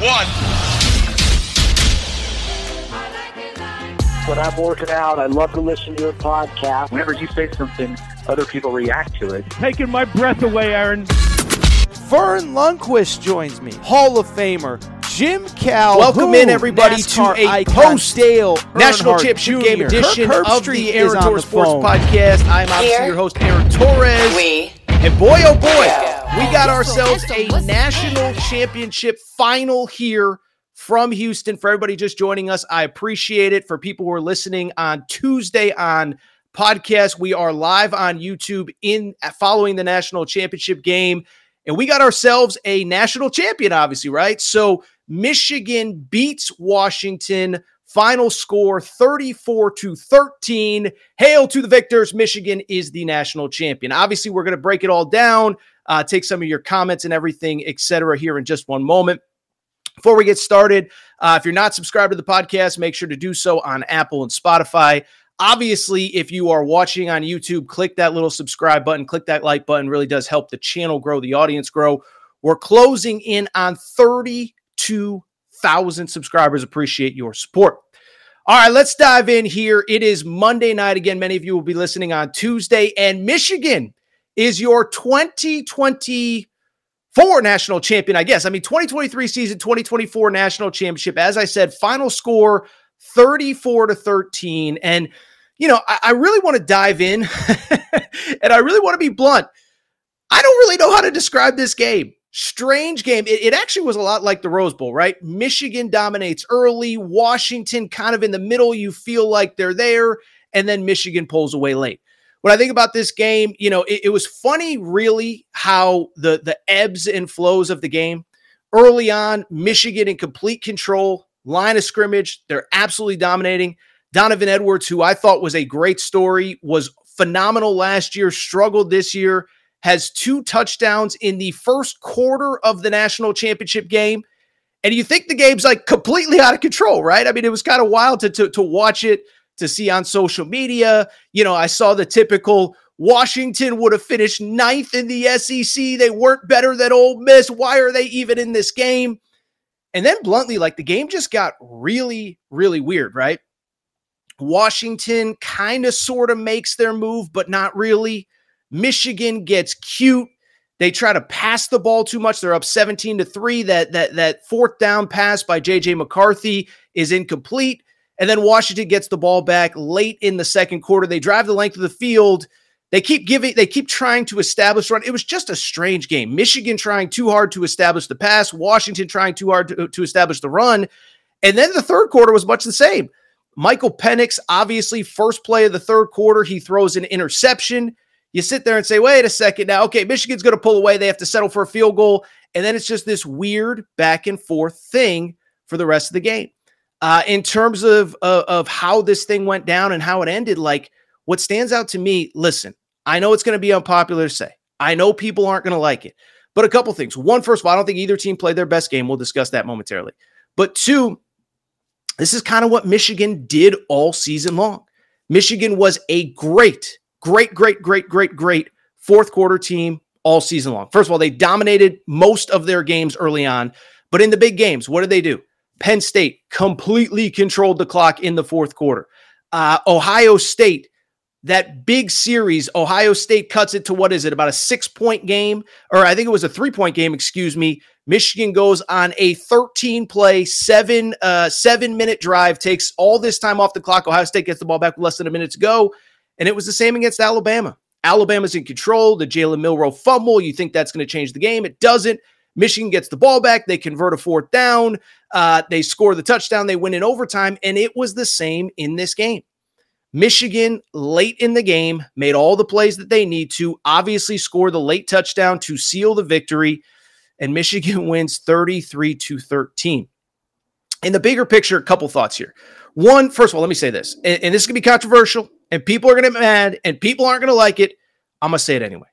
one. When I'm working out, I love to listen to your podcast. Whenever you say something, other people react to it. Taking my breath away, Aaron. Verne Lundquist joins me, Hall of Famer. Jim Cal. Welcome in, everybody, NASCAR to a post Dale National Championship Game edition of the Aaron Torres Sports phone. Podcast. I'm obviously Here. your host, Aaron Torres. We. And boy, oh boy, we got ourselves a national championship final here from Houston. For everybody just joining us, I appreciate it. For people who are listening on Tuesday on podcast, we are live on YouTube in following the national championship game. And we got ourselves a national champion, obviously, right? So Michigan beats Washington. Final score 34 to 13. Hail to the victors. Michigan is the national champion. Obviously, we're going to break it all down, uh, take some of your comments and everything, etc. here in just one moment. Before we get started, uh, if you're not subscribed to the podcast, make sure to do so on Apple and Spotify. Obviously, if you are watching on YouTube, click that little subscribe button, click that like button, really does help the channel grow, the audience grow. We're closing in on 30 2,000 subscribers. Appreciate your support. All right, let's dive in here. It is Monday night. Again, many of you will be listening on Tuesday, and Michigan is your 2024 national champion, I guess. I mean, 2023 season, 2024 national championship. As I said, final score 34 to 13. And, you know, I, I really want to dive in and I really want to be blunt. I don't really know how to describe this game strange game. It, it, actually was a lot like the Rose Bowl, right? Michigan dominates early, Washington kind of in the middle. You feel like they're there, and then Michigan pulls away late. When I think about this game, you know, it, it was funny, really, how the the ebbs and flows of the game. Early on, Michigan in complete control, line of scrimmage, they're absolutely dominating. Donovan Edwards, who I thought was a great story, was phenomenal last year, struggled this year has two touchdowns in the first quarter of the national championship game. And you think the game's like completely out of control, right? I mean, it was kind of wild to, to, to watch it, to see on social media. You know, I saw the typical Washington would have finished ninth in the SEC. They weren't better than Ole Miss. Why are they even in this game? And then bluntly, like the game just got really, really weird, right? Washington kind of sort of makes their move, but not really. Michigan gets cute. They try to pass the ball too much. They're up 17 to 3. That that that fourth down pass by JJ McCarthy is incomplete. And then Washington gets the ball back late in the second quarter. They drive the length of the field. They keep giving, they keep trying to establish run. It was just a strange game. Michigan trying too hard to establish the pass, Washington trying too hard to, to establish the run. And then the third quarter was much the same. Michael Penix, obviously, first play of the third quarter, he throws an interception you sit there and say, wait a second now, okay, Michigan's going to pull away. They have to settle for a field goal. And then it's just this weird back and forth thing for the rest of the game. Uh, in terms of, uh, of how this thing went down and how it ended, like what stands out to me, listen, I know it's going to be unpopular to say. I know people aren't going to like it. But a couple things. One, first of all, I don't think either team played their best game. We'll discuss that momentarily. But two, this is kind of what Michigan did all season long. Michigan was a great Great, great, great, great, great fourth quarter team all season long. First of all, they dominated most of their games early on, but in the big games, what did they do? Penn State completely controlled the clock in the fourth quarter. Uh, Ohio State, that big series, Ohio State cuts it to what is it, about a six point game? Or I think it was a three point game, excuse me. Michigan goes on a 13 play, seven, uh, seven minute drive, takes all this time off the clock. Ohio State gets the ball back with less than a minute to go. And it was the same against Alabama. Alabama's in control. The Jalen Milroe fumble, you think that's going to change the game. It doesn't. Michigan gets the ball back. They convert a fourth down. Uh, they score the touchdown. They win in overtime. And it was the same in this game. Michigan, late in the game, made all the plays that they need to, obviously score the late touchdown to seal the victory. And Michigan wins 33 to 13. In the bigger picture, a couple thoughts here. One, first of all, let me say this, and, and this is going to be controversial and people are going to be mad and people aren't going to like it, I'm going to say it anyway.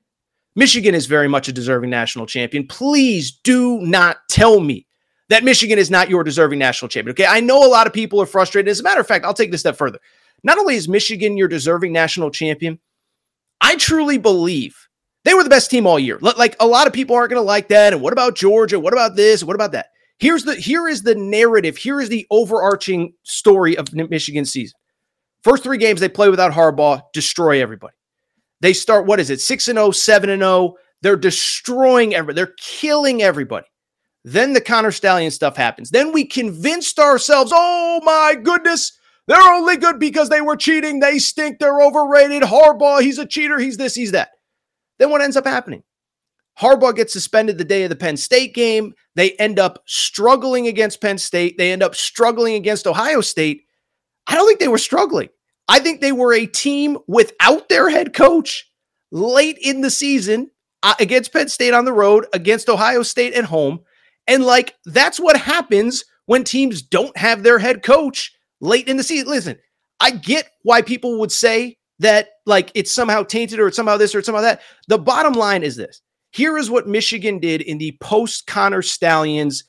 Michigan is very much a deserving national champion. Please do not tell me that Michigan is not your deserving national champion. Okay. I know a lot of people are frustrated. As a matter of fact, I'll take this step further. Not only is Michigan your deserving national champion, I truly believe they were the best team all year. Like a lot of people aren't going to like that. And what about Georgia? What about this? What about that? Here's the here is the narrative. Here is the overarching story of Michigan season. First three games they play without Harbaugh, destroy everybody. They start what is it? 6 and 0, 7 and 0. They're destroying everybody. They're killing everybody. Then the Connor Stallion stuff happens. Then we convinced ourselves, "Oh my goodness, they're only good because they were cheating. They stink. They're overrated. Harbaugh, he's a cheater. He's this, he's that." Then what ends up happening? Harbaugh gets suspended the day of the Penn State game. They end up struggling against Penn State. They end up struggling against Ohio State. I don't think they were struggling. I think they were a team without their head coach late in the season uh, against Penn State on the road, against Ohio State at home. And like that's what happens when teams don't have their head coach late in the season. Listen, I get why people would say that like it's somehow tainted or it's somehow this or somehow that. The bottom line is this here is what Michigan did in the post Connor Stalions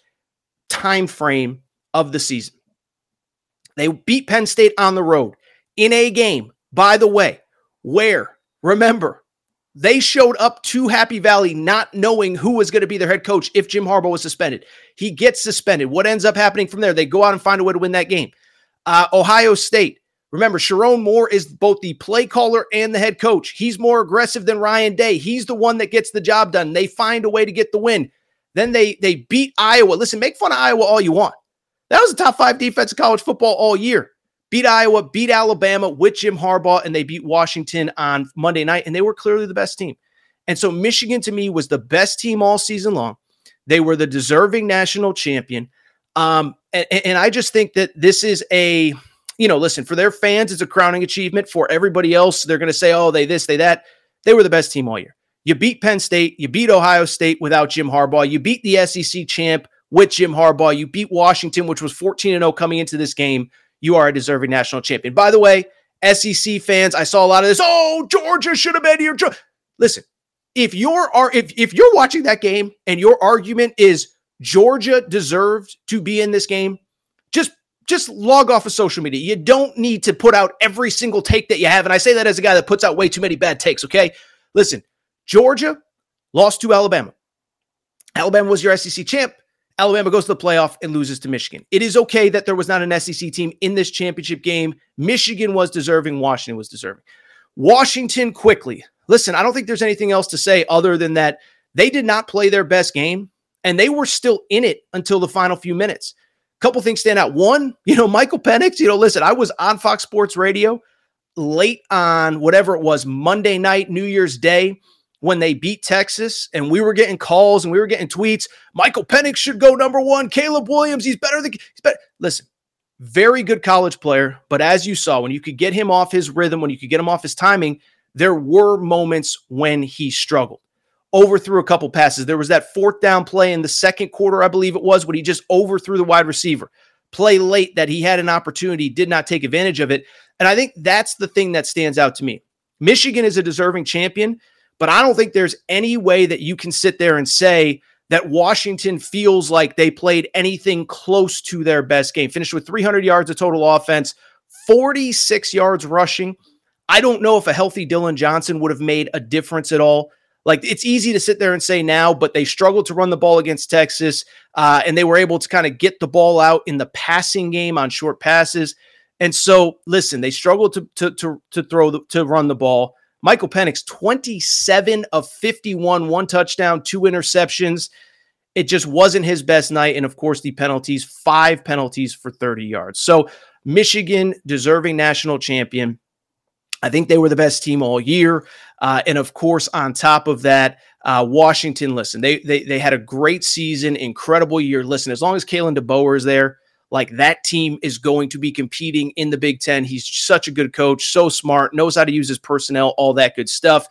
time frame of the season. They beat Penn State on the road in a game, by the way, where remember they showed up to Happy Valley not knowing who was going to be their head coach if Jim Harbaugh was suspended. He gets suspended. What ends up happening from there? They go out and find a way to win that game. Uh, Ohio State, Remember, Sherrone Moore is both the play caller and the head coach. He's more aggressive than Ryan Day. He's the one that gets the job done. They find a way to get the win. Then they they beat Iowa. Listen, make fun of Iowa all you want. That was a top five defense of college football all year. Beat Iowa, beat Alabama with Jim Harbaugh, and they beat Washington on Monday night, and they were clearly the best team. And so Michigan to me was the best team all season long. They were the deserving national champion. Um, and, and I just think that this is a you know, listen, for their fans, it's a crowning achievement. For everybody else, they're going to say, oh, they this, they that. They were the best team all year. You beat Penn State, you beat Ohio State without Jim Harbaugh, you beat the SEC champ with Jim Harbaugh, you beat Washington, which was 14 0 coming into this game. You are a deserving national champion. By the way, SEC fans, I saw a lot of this. Oh, Georgia should have been here. Listen, if you're if if you're watching that game and your argument is Georgia deserved to be in this game, just just log off of social media. You don't need to put out every single take that you have. And I say that as a guy that puts out way too many bad takes, okay? Listen, Georgia lost to Alabama. Alabama was your SEC champ. Alabama goes to the playoff and loses to Michigan. It is okay that there was not an SEC team in this championship game. Michigan was deserving, Washington was deserving. Washington quickly. Listen, I don't think there's anything else to say other than that they did not play their best game and they were still in it until the final few minutes A couple things stand out. One, you know, Michael Penix, you know, listen, I was on Fox Sports Radio late on whatever it was, Monday night, New Year's Day, when they beat Texas, and we were getting calls and we were getting tweets. Michael Penix should go number one. Caleb Williams, he's better than he's better. Listen, very good college player, but as you saw, when you could get him off his rhythm, when you could get him off his timing, there were moments when he struggled overthrew a couple passes. There was that fourth down play in the second quarter, I believe it was, when he just overthrew the wide receiver. Play late that he had an opportunity, did not take advantage of it. And I think that's the thing that stands out to me. Michigan is a deserving champion, but I don't think there's any way that you can sit there and say that Washington feels like they played anything close to their best game. Finished with 300 yards of total offense, 46 yards rushing. I don't know if a healthy Dillon Johnson would have made a difference at all. Like it's easy to sit there and say now, but they struggled to run the ball against Texas, uh, and they were able to kind of get the ball out in the passing game on short passes. And so, listen, they struggled to to to, to throw the, to run the ball. Michael Penix, 27 of 51, one touchdown, two interceptions. It just wasn't his best night. And of course, the penalties, five penalties for 30 yards. So, Michigan, deserving national champion. I think they were the best team all year. Uh, and of course, on top of that, uh, Washington, listen, they, they they had a great season, incredible year. Listen, as long as Kalen DeBoer is there, like that team is going to be competing in the Big Ten. He's such a good coach, so smart, knows how to use his personnel, all that good stuff.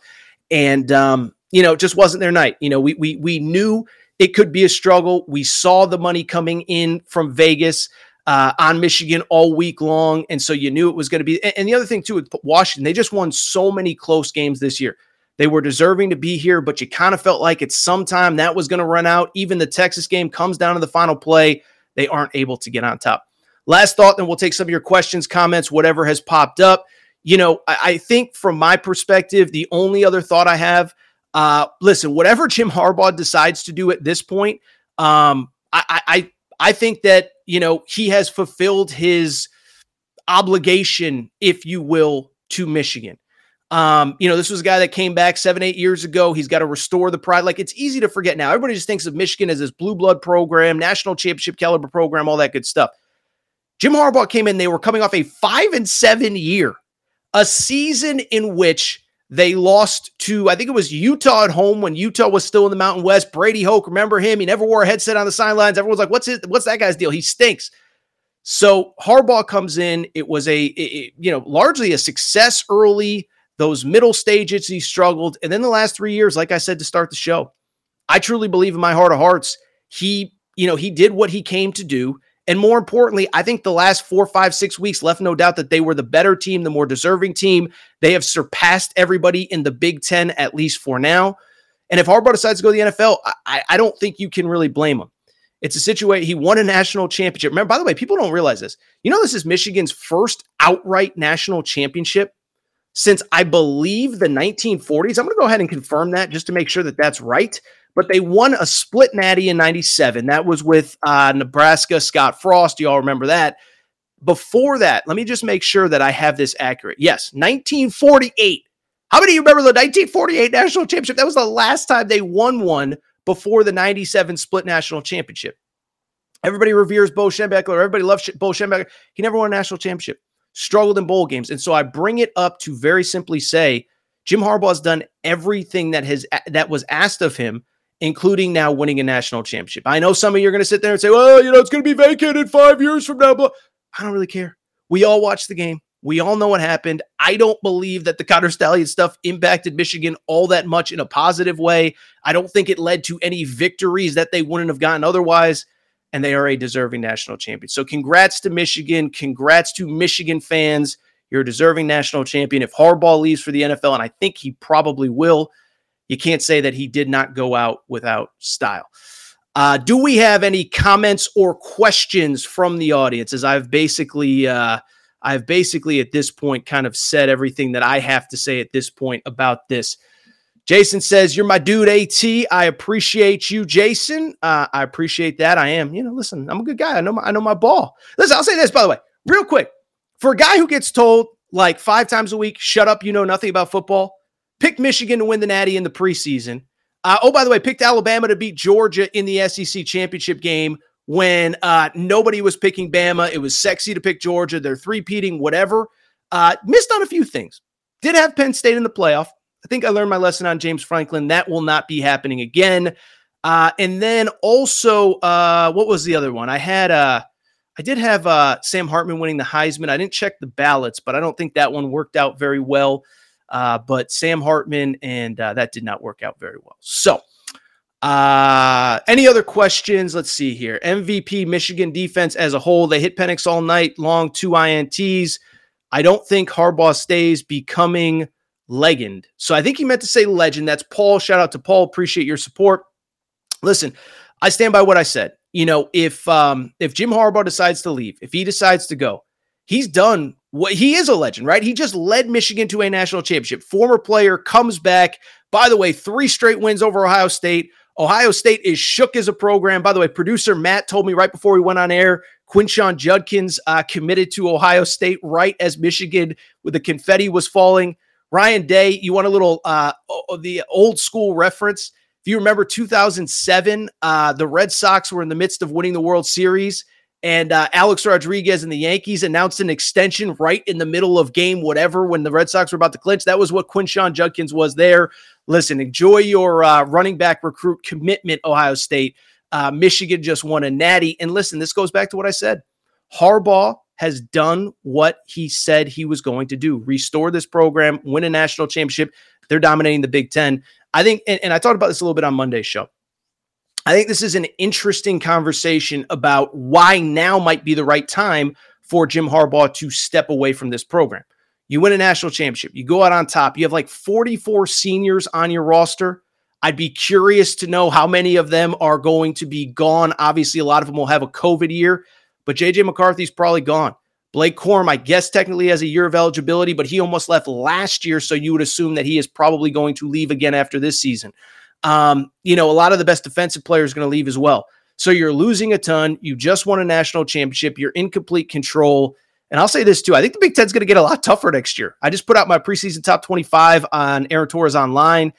And um, you know, it just wasn't their night. You know, we we we knew it could be a struggle. We saw the money coming in from Vegas uh, on Michigan all week long. And so you knew it was going to be. And, and the other thing, too, with Washington, they just won so many close games this year. They were deserving to be here, but you kind of felt like at some time that was going to run out. Even the Texas game comes down to the final play. They aren't able to get on top. Last thought, then we'll take some of your questions, comments, whatever has popped up. You know, I, I think from my perspective, the only other thought I have, uh, listen, whatever Jim Harbaugh decides to do at this point, um, I, I I think that, you know, he has fulfilled his obligation, if you will, to Michigan. Um, you know, this was a guy that came back seven, eight years ago. He's got to restore the pride. Like it's easy to forget now. Everybody just thinks of Michigan as this blue blood program, national championship caliber program, all that good stuff. Jim Harbaugh came in, they were coming off a five and seven year, a season in which they lost to, I think it was Utah at home when Utah was still in the Mountain West. Brady Hoke, remember him? He never wore a headset on the sidelines. Everyone's like, what's his, what's that guy's deal? He stinks. So Harbaugh comes in. It was a, it, you know, largely a success early. Those middle stages, he struggled. And then the last three years, like I said to start the show, I truly believe in my heart of hearts, he, you know, he did what he came to do. And more importantly, I think the last four, five, six weeks left no doubt that they were the better team, the more deserving team. They have surpassed everybody in the Big Ten, at least for now. And if Harbaugh decides to go to the NFL, I, I don't think you can really blame him. It's a situation. He won a national championship. Remember, by the way, people don't realize this. You know, this is Michigan's first outright national championship since I believe the 1940s. I'm going to go ahead and confirm that just to make sure that that's right but they won a split natty in 97. That was with uh, Nebraska, Scott Frost. You all remember that. Before that, let me just make sure that I have this accurate. Yes, 1948. How many of you remember the 1948 national championship? That was the last time they won one before the 97 split national championship. Everybody reveres Bo Schembechler. Everybody loves Bo Schembechler. He never won a national championship, struggled in bowl games. And so I bring it up to very simply say Jim Harbaugh has done everything that has that was asked of him including now winning a national championship. I know some of you are going to sit there and say, well, you know, it's going to be vacated five years from now. But I don't really care. We all watched the game. We all know what happened. I don't believe that the Connor Stallion stuff impacted Michigan all that much in a positive way. I don't think it led to any victories that they wouldn't have gotten otherwise. And they are a deserving national champion. So congrats to Michigan. Congrats to Michigan fans. You're a deserving national champion. If Harbaugh leaves for the NFL, and I think he probably will, you can't say that he did not go out without style. Uh, do we have any comments or questions from the audience? As I've basically, uh, I've basically at this point kind of said everything that I have to say at this point about this. Jason says, "You're my dude, At. I appreciate you, Jason. Uh, I appreciate that. I am. You know, listen, I'm a good guy. I know my, I know my ball. Listen, I'll say this by the way, real quick. For a guy who gets told like five times a week, shut up, you know nothing about football picked Michigan to win the Natty in the preseason. Uh, oh, by the way, picked Alabama to beat Georgia in the SEC championship game when uh, nobody was picking Bama. It was sexy to pick Georgia. They're three-peating, whatever. Uh, missed on a few things. Did have Penn State in the playoff. I think I learned my lesson on James Franklin. That will not be happening again. Uh, and then also, uh, what was the other one? I had uh, I did have uh, Sam Hartman winning the Heisman. I didn't check the ballots, but I don't think that one worked out very well. Uh, but Sam Hartman, and uh, that did not work out very well. So, uh, any other questions? Let's see here. MVP Michigan defense as a whole. They hit Penix all night long, two INTs. I don't think Harbaugh stays becoming legend. So I think he meant to say legend. That's Paul. Shout out to Paul. Appreciate your support. Listen, I stand by what I said. You know, if um if Jim Harbaugh decides to leave, if he decides to go, he's done what he is a legend, right? He just led Michigan to a national championship. Former player comes back. By the way, three straight wins over Ohio State. Ohio State is shook as a program. By the way, producer Matt told me right before we went on air, Quinshon Judkins uh, committed to Ohio State right as Michigan with the confetti was falling. Ryan Day, you want a little uh, the old school reference? If you remember 2007, uh, the Red Sox were in the midst of winning the World Series and uh, Alex Rodriguez and the Yankees announced an extension right in the middle of game whatever when the Red Sox were about to clinch. That was what Quinshon Judkins was there. Listen, enjoy your uh, running back recruit commitment, Ohio State. Uh, Michigan just won a natty. And listen, this goes back to what I said. Harbaugh has done what he said he was going to do restore this program, win a national championship. They're dominating the Big Ten. I think, and, and I talked about this a little bit on Monday's show. I think this is an interesting conversation about why now might be the right time for Jim Harbaugh to step away from this program. You win a national championship, you go out on top, you have like 44 seniors on your roster. I'd be curious to know how many of them are going to be gone. Obviously, a lot of them will have a COVID year, but JJ McCarthy's probably gone. Blake Corum, I guess, technically has a year of eligibility, but he almost left last year. So you would assume that he is probably going to leave again after this season. Um, you know, a lot of the best defensive players are going to leave as well. So you're losing a ton. You just won a national championship. You're in complete control. And I'll say this too. I think the Big Ten's going to get a lot tougher next year. I just put out my preseason top 25 on Aaron Torres online.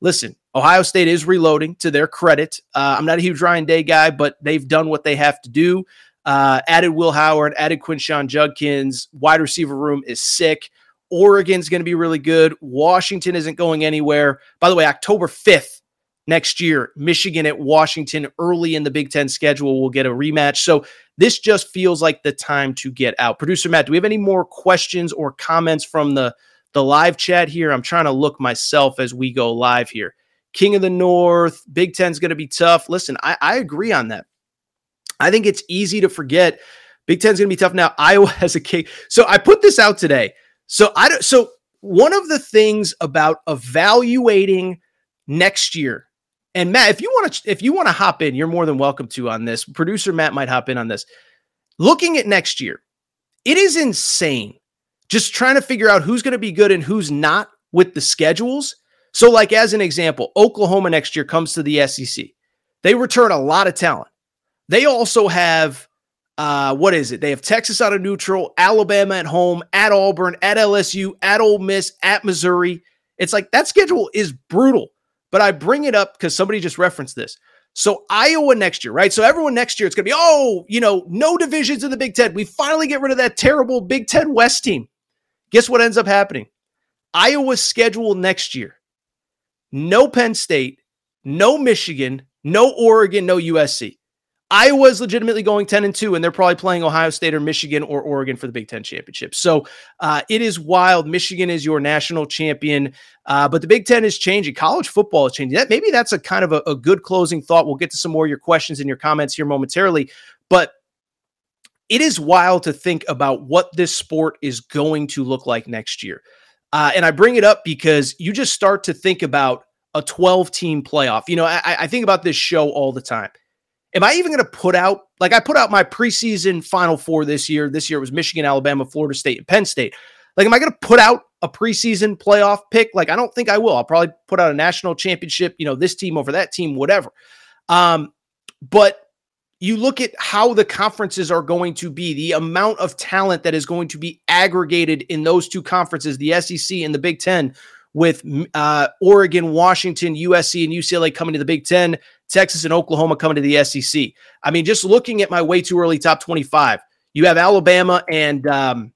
Listen, Ohio State is reloading to their credit. Uh, I'm not a huge Ryan Day guy, but they've done what they have to do. Uh, added Will Howard, added Quinshon Judkins. Wide receiver room is sick. Oregon's going to be really good. Washington isn't going anywhere. By the way, October 5th next year, Michigan at Washington early in the Big Ten schedule will get a rematch. So this just feels like the time to get out. Producer Matt, do we have any more questions or comments from the, the live chat here? I'm trying to look myself as we go live here. King of the North, Big Ten's going to be tough. Listen, I, I agree on that. I think it's easy to forget. Big Ten's going to be tough now. Iowa has a case. So I put this out today. So I don't. So one of the things about evaluating next year, and Matt, if you want to, if you want to hop in, you're more than welcome to on this. Producer Matt might hop in on this. Looking at next year, it is insane. Just trying to figure out who's going to be good and who's not with the schedules. So, like as an example, Oklahoma next year comes to the SEC. They return a lot of talent. They also have uh, what is it? They have Texas out of neutral, Alabama at home, at Auburn, at LSU, at Ole Miss, at Missouri. It's like that schedule is brutal. But I bring it up because somebody just referenced this. So Iowa next year, right? So everyone next year, it's going to be, oh, you know, no divisions in the Big Ten. We finally get rid of that terrible Big Ten West team. Guess what ends up happening? Iowa's schedule next year. No Penn State, no Michigan, no Oregon, no USC. Iowa's legitimately going 10 and 2, and they're probably playing Ohio State or Michigan or Oregon for the Big Ten championship. So uh, it is wild. Michigan is your national champion, uh, but the Big Ten is changing. College football is changing. That, maybe that's a kind of a, a good closing thought. We'll get to some more of your questions and your comments here momentarily. But it is wild to think about what this sport is going to look like next year. Uh, and I bring it up because you just start to think about a 12 team playoff. You know, I, I think about this show all the time am I even going to put out like I put out my preseason final four this year? This year it was Michigan, Alabama, Florida State, and Penn State. Like, am I going to put out a preseason playoff pick? Like, I don't think I will. I'll probably put out a national championship, you know, this team over that team, whatever. Um, but you look at how the conferences are going to be, the amount of talent that is going to be aggregated in those two conferences, the SEC and the Big Ten, with uh, Oregon, Washington, USC, and UCLA coming to the Big Ten, Texas and Oklahoma coming to the SEC. I mean, just looking at my way too early top 25, you have Alabama and um,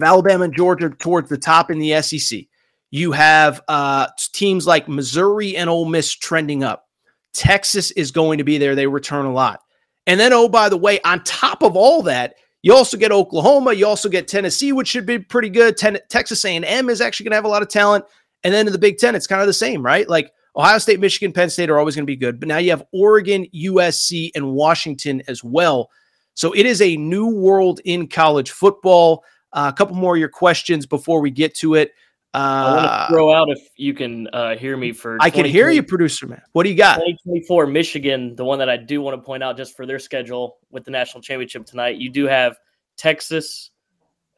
Alabama and Georgia towards the top in the SEC. You have uh, teams like Missouri and Ole Miss trending up. Texas is going to be there. They return a lot. And then, oh, by the way, on top of all that, you also get Oklahoma. You also get Tennessee, which should be pretty good. Ten- Texas A&M is actually going to have a lot of talent. And then in the Big Ten, it's kind of the same, right? Like Ohio State, Michigan, Penn State are always going to be good. But now you have Oregon, USC, and Washington as well. So it is a new world in college football. Uh, a couple more of your questions before we get to it. Uh, I want to throw out if you can uh, hear me for. I can hear you, producer man. What do you got? 2024 Michigan, the one that I do want to point out just for their schedule with the national championship tonight. You do have Texas,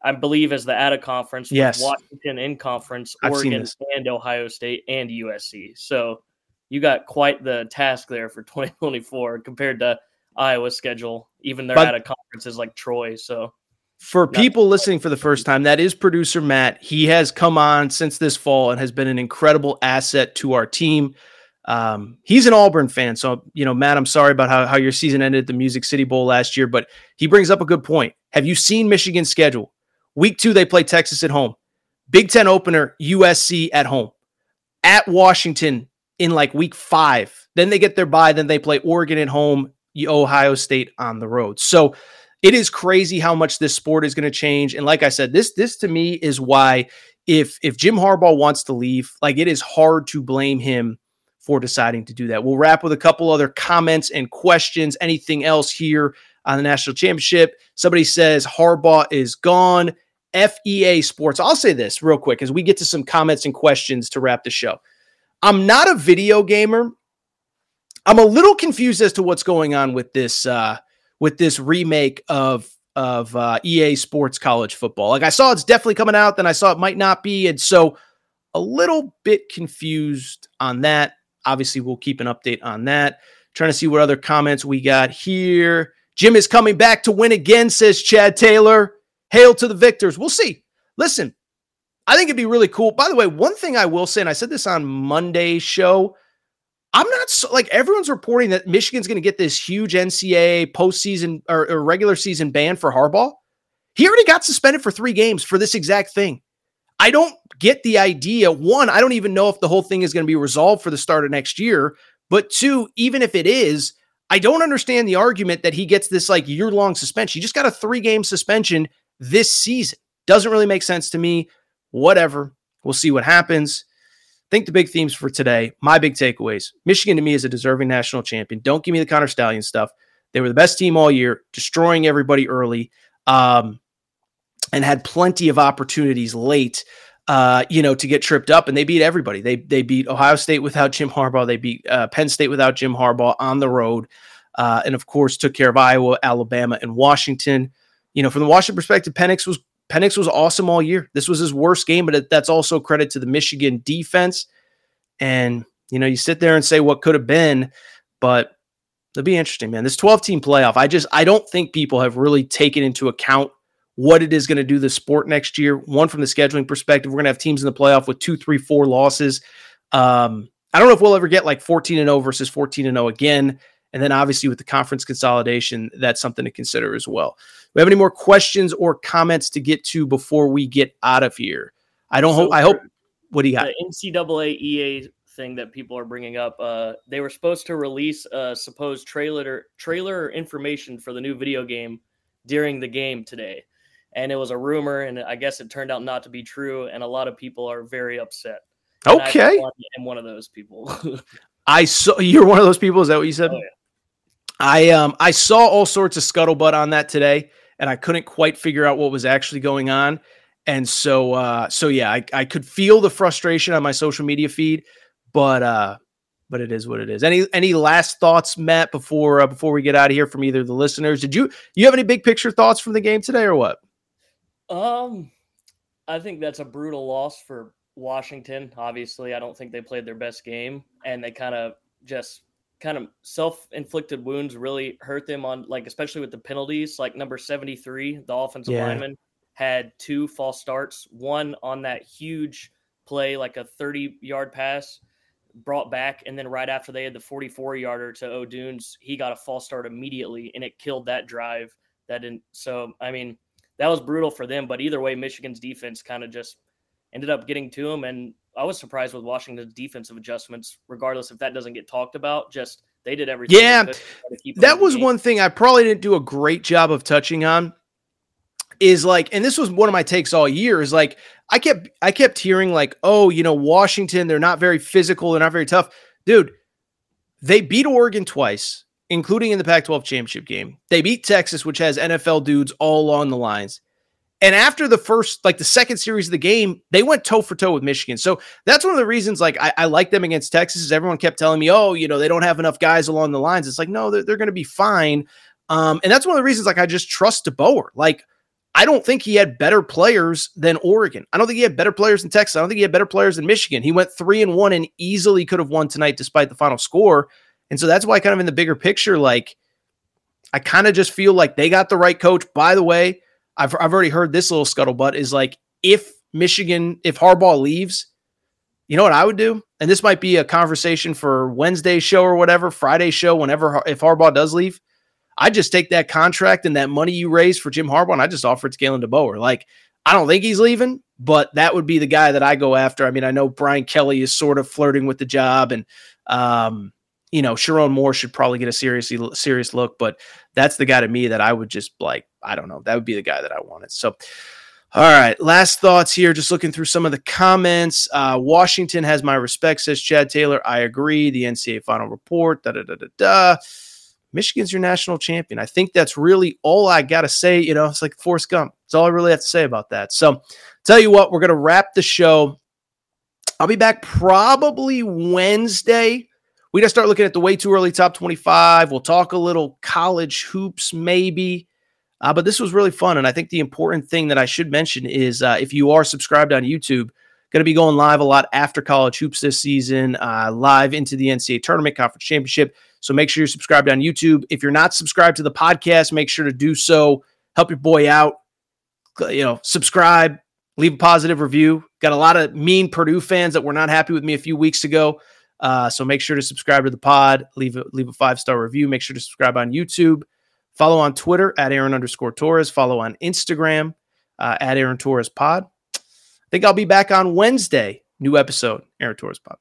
I believe, as the ATA conference. Yes. Washington in conference, Oregon and Ohio State and USC. So you got quite the task there for 2024 compared to Iowa's schedule. Even their but, ATA conferences like Troy. So for people listening for the first time, that is producer Matt. He has come on since this fall and has been an incredible asset to our team. Um, he's an Auburn fan, so you know, Matt. I'm sorry about how, how your season ended at the Music City Bowl last year, but he brings up a good point. Have you seen Michigan's schedule? Week two, they play Texas at home. Big Ten opener, USC at home. At Washington in like week five. Then they get their bye. Then they play Oregon at home, Ohio State on the road. So it is crazy how much this sport is going to change. And like I said, this this to me is why if if Jim Harbaugh wants to leave, like it is hard to blame him for deciding to do that. We'll wrap with a couple other comments and questions. Anything else here on the national championship? Somebody says Harbaugh is gone. FEA Sports. I'll say this real quick as we get to some comments and questions to wrap the show. I'm not a video gamer. I'm a little confused as to what's going on with this uh, with this remake of of uh, EA Sports College Football. Like I saw it's definitely coming out, then I saw it might not be, and so a little bit confused on that. Obviously, we'll keep an update on that. Trying to see what other comments we got here. Jim is coming back to win again, says Chad Taylor. Hail to the victors. We'll see. Listen, I think it'd be really cool. By the way, one thing I will say, and I said this on Monday's show, I'm not so, like everyone's reporting that Michigan's going to get this huge NCAA postseason or, or regular season ban for Harbaugh. He already got suspended for three games for this exact thing. I don't get the idea. One, I don't even know if the whole thing is going to be resolved for the start of next year. But two, even if it is, I don't understand the argument that he gets this like year long suspension. He just got a three game suspension this season. Doesn't really make sense to me. Whatever. We'll see what happens. think the big themes for today, my big takeaways. Michigan to me is a deserving national champion. Don't give me the Connor Stallion stuff. They were the best team all year, destroying everybody early, um, and had plenty of opportunities late uh, you know, to get tripped up, and they beat everybody. They they beat Ohio State without Jim Harbaugh. They beat uh, Penn State without Jim Harbaugh on the road, uh, and of course took care of Iowa, Alabama, and Washington. You know, from the Washington perspective, Penix was Penix was awesome all year. This was his worst game, but that's also credit to the Michigan defense. And you know, you sit there and say what could have been, but it'll be interesting, man. This 12 team playoff, I just I don't think people have really taken into account what it is going to do the sport next year. One from the scheduling perspective, we're going to have teams in the playoff with two, three, four losses. Um, I don't know if we'll ever get like 14 and 0 versus 14 and 0 again. And then obviously with the conference consolidation, that's something to consider as well. Do we have any more questions or comments to get to before we get out of here? I don't so hope. I hope. What do you got? The NCAA EA thing that people are bringing up. Uh, they were supposed to release a supposed trailer trailer information for the new video game during the game today and it was a rumor, and I guess it turned out not to be true, and a lot of people are very upset. Okay, I'm one of those people. I saw you're one of those people. Is that what you said? Oh, yeah. I um I saw all sorts of scuttlebutt on that today, and I couldn't quite figure out what was actually going on. And so uh so yeah, I, I could feel the frustration on my social media feed, but uh but it is what it is. Any any last thoughts, Matt, before uh, before we get out of here from either the listeners? Did you you have any big picture thoughts from the game today or what? Um, I think that's a brutal loss for Washington. Obviously, I don't think they played their best game, and they kind of just kind of self-inflicted wounds really hurt them on like especially with the penalties. Like number seventy-three, the offensive yeah. lineman had two false starts. One on that huge play, like a thirty-yard pass brought back, and then right after they had the 44 yarder to Odunze, he got a false start immediately, and it killed that drive. That didn't. So I mean, that was brutal for them. But either way, Michigan's defense kind of just ended up getting to them. And I was surprised with Washington's defensive adjustments, regardless if that doesn't get talked about. Just they did everything. Yeah, that was one thing I probably didn't do a great job of touching on. Is like, and this was one of my takes all year. Is like, I kept I kept hearing like, oh, you know, Washington, they're not very physical, they're not very tough, dude. They beat Oregon twice including in the Pac 12 championship game. They beat Texas, which has NFL dudes all along the lines. And after the first, like the second series of the game, they went toe for toe with Michigan. So that's one of the reasons, like, I, I like them against Texas. Is everyone kept telling me, oh, you know, they don't have enough guys along the lines. It's like, no, they're, they're going to be fine. Um, and that's one of the reasons, like, I just trust DeBoer. Like, I don't think he had better players than Oregon. I don't think he had better players than Texas. I don't think he had better players than Michigan. He went three and one and easily could have won tonight despite the final score. And so that's why, kind of in the bigger picture, like I kind of just feel like they got the right coach. By the way, I've I've already heard this little scuttlebutt is like if Michigan, if Harbaugh leaves, you know what I would do? And this might be a conversation for Wednesday show or whatever, Friday show, whenever if Harbaugh does leave. I just take that contract and that money you raise for Jim Harbaugh and I just offer it to Kalen DeBoer. Like, I don't think he's leaving, but that would be the guy that I go after. I mean, I know Brian Kelly is sort of flirting with the job and um, you know, Sherrone Moore should probably get a seriously serious look, but that's the guy to me that I would just like, I don't know, that would be the guy that I wanted. So, all right, last thoughts here. Just looking through some of the comments. Uh, Washington has my respect, says Chad Taylor. I agree. The NCAA final report. Da da da da da. Michigan's your national champion. I think that's really all I got to say. You know, it's like Forrest Gump. That's all I really have to say about that. So, tell you what, we're going to wrap the show. I'll be back probably Wednesday we just start looking at the way too early top 25. We'll talk a little college hoops, maybe. Uh, but this was really fun. And I think the important thing that I should mention is uh, if you are subscribed on YouTube, going to be going live a lot after college hoops this season, uh, live into the NCAA tournament, conference championship. So make sure you're subscribed on YouTube. If you're not subscribed to the podcast, make sure to do so. Help your boy out. You know, subscribe, leave a positive review. Got a lot of mean Purdue fans that were not happy with me a few weeks ago. Uh, so make sure to subscribe to the pod, leave a leave a five star review. Make sure to subscribe on YouTube. Follow on Twitter at Aaron underscore Torres. Follow on Instagram uh, at Aaron Torres Pod. I think I'll be back on Wednesday. New episode, Aaron Torres Pod.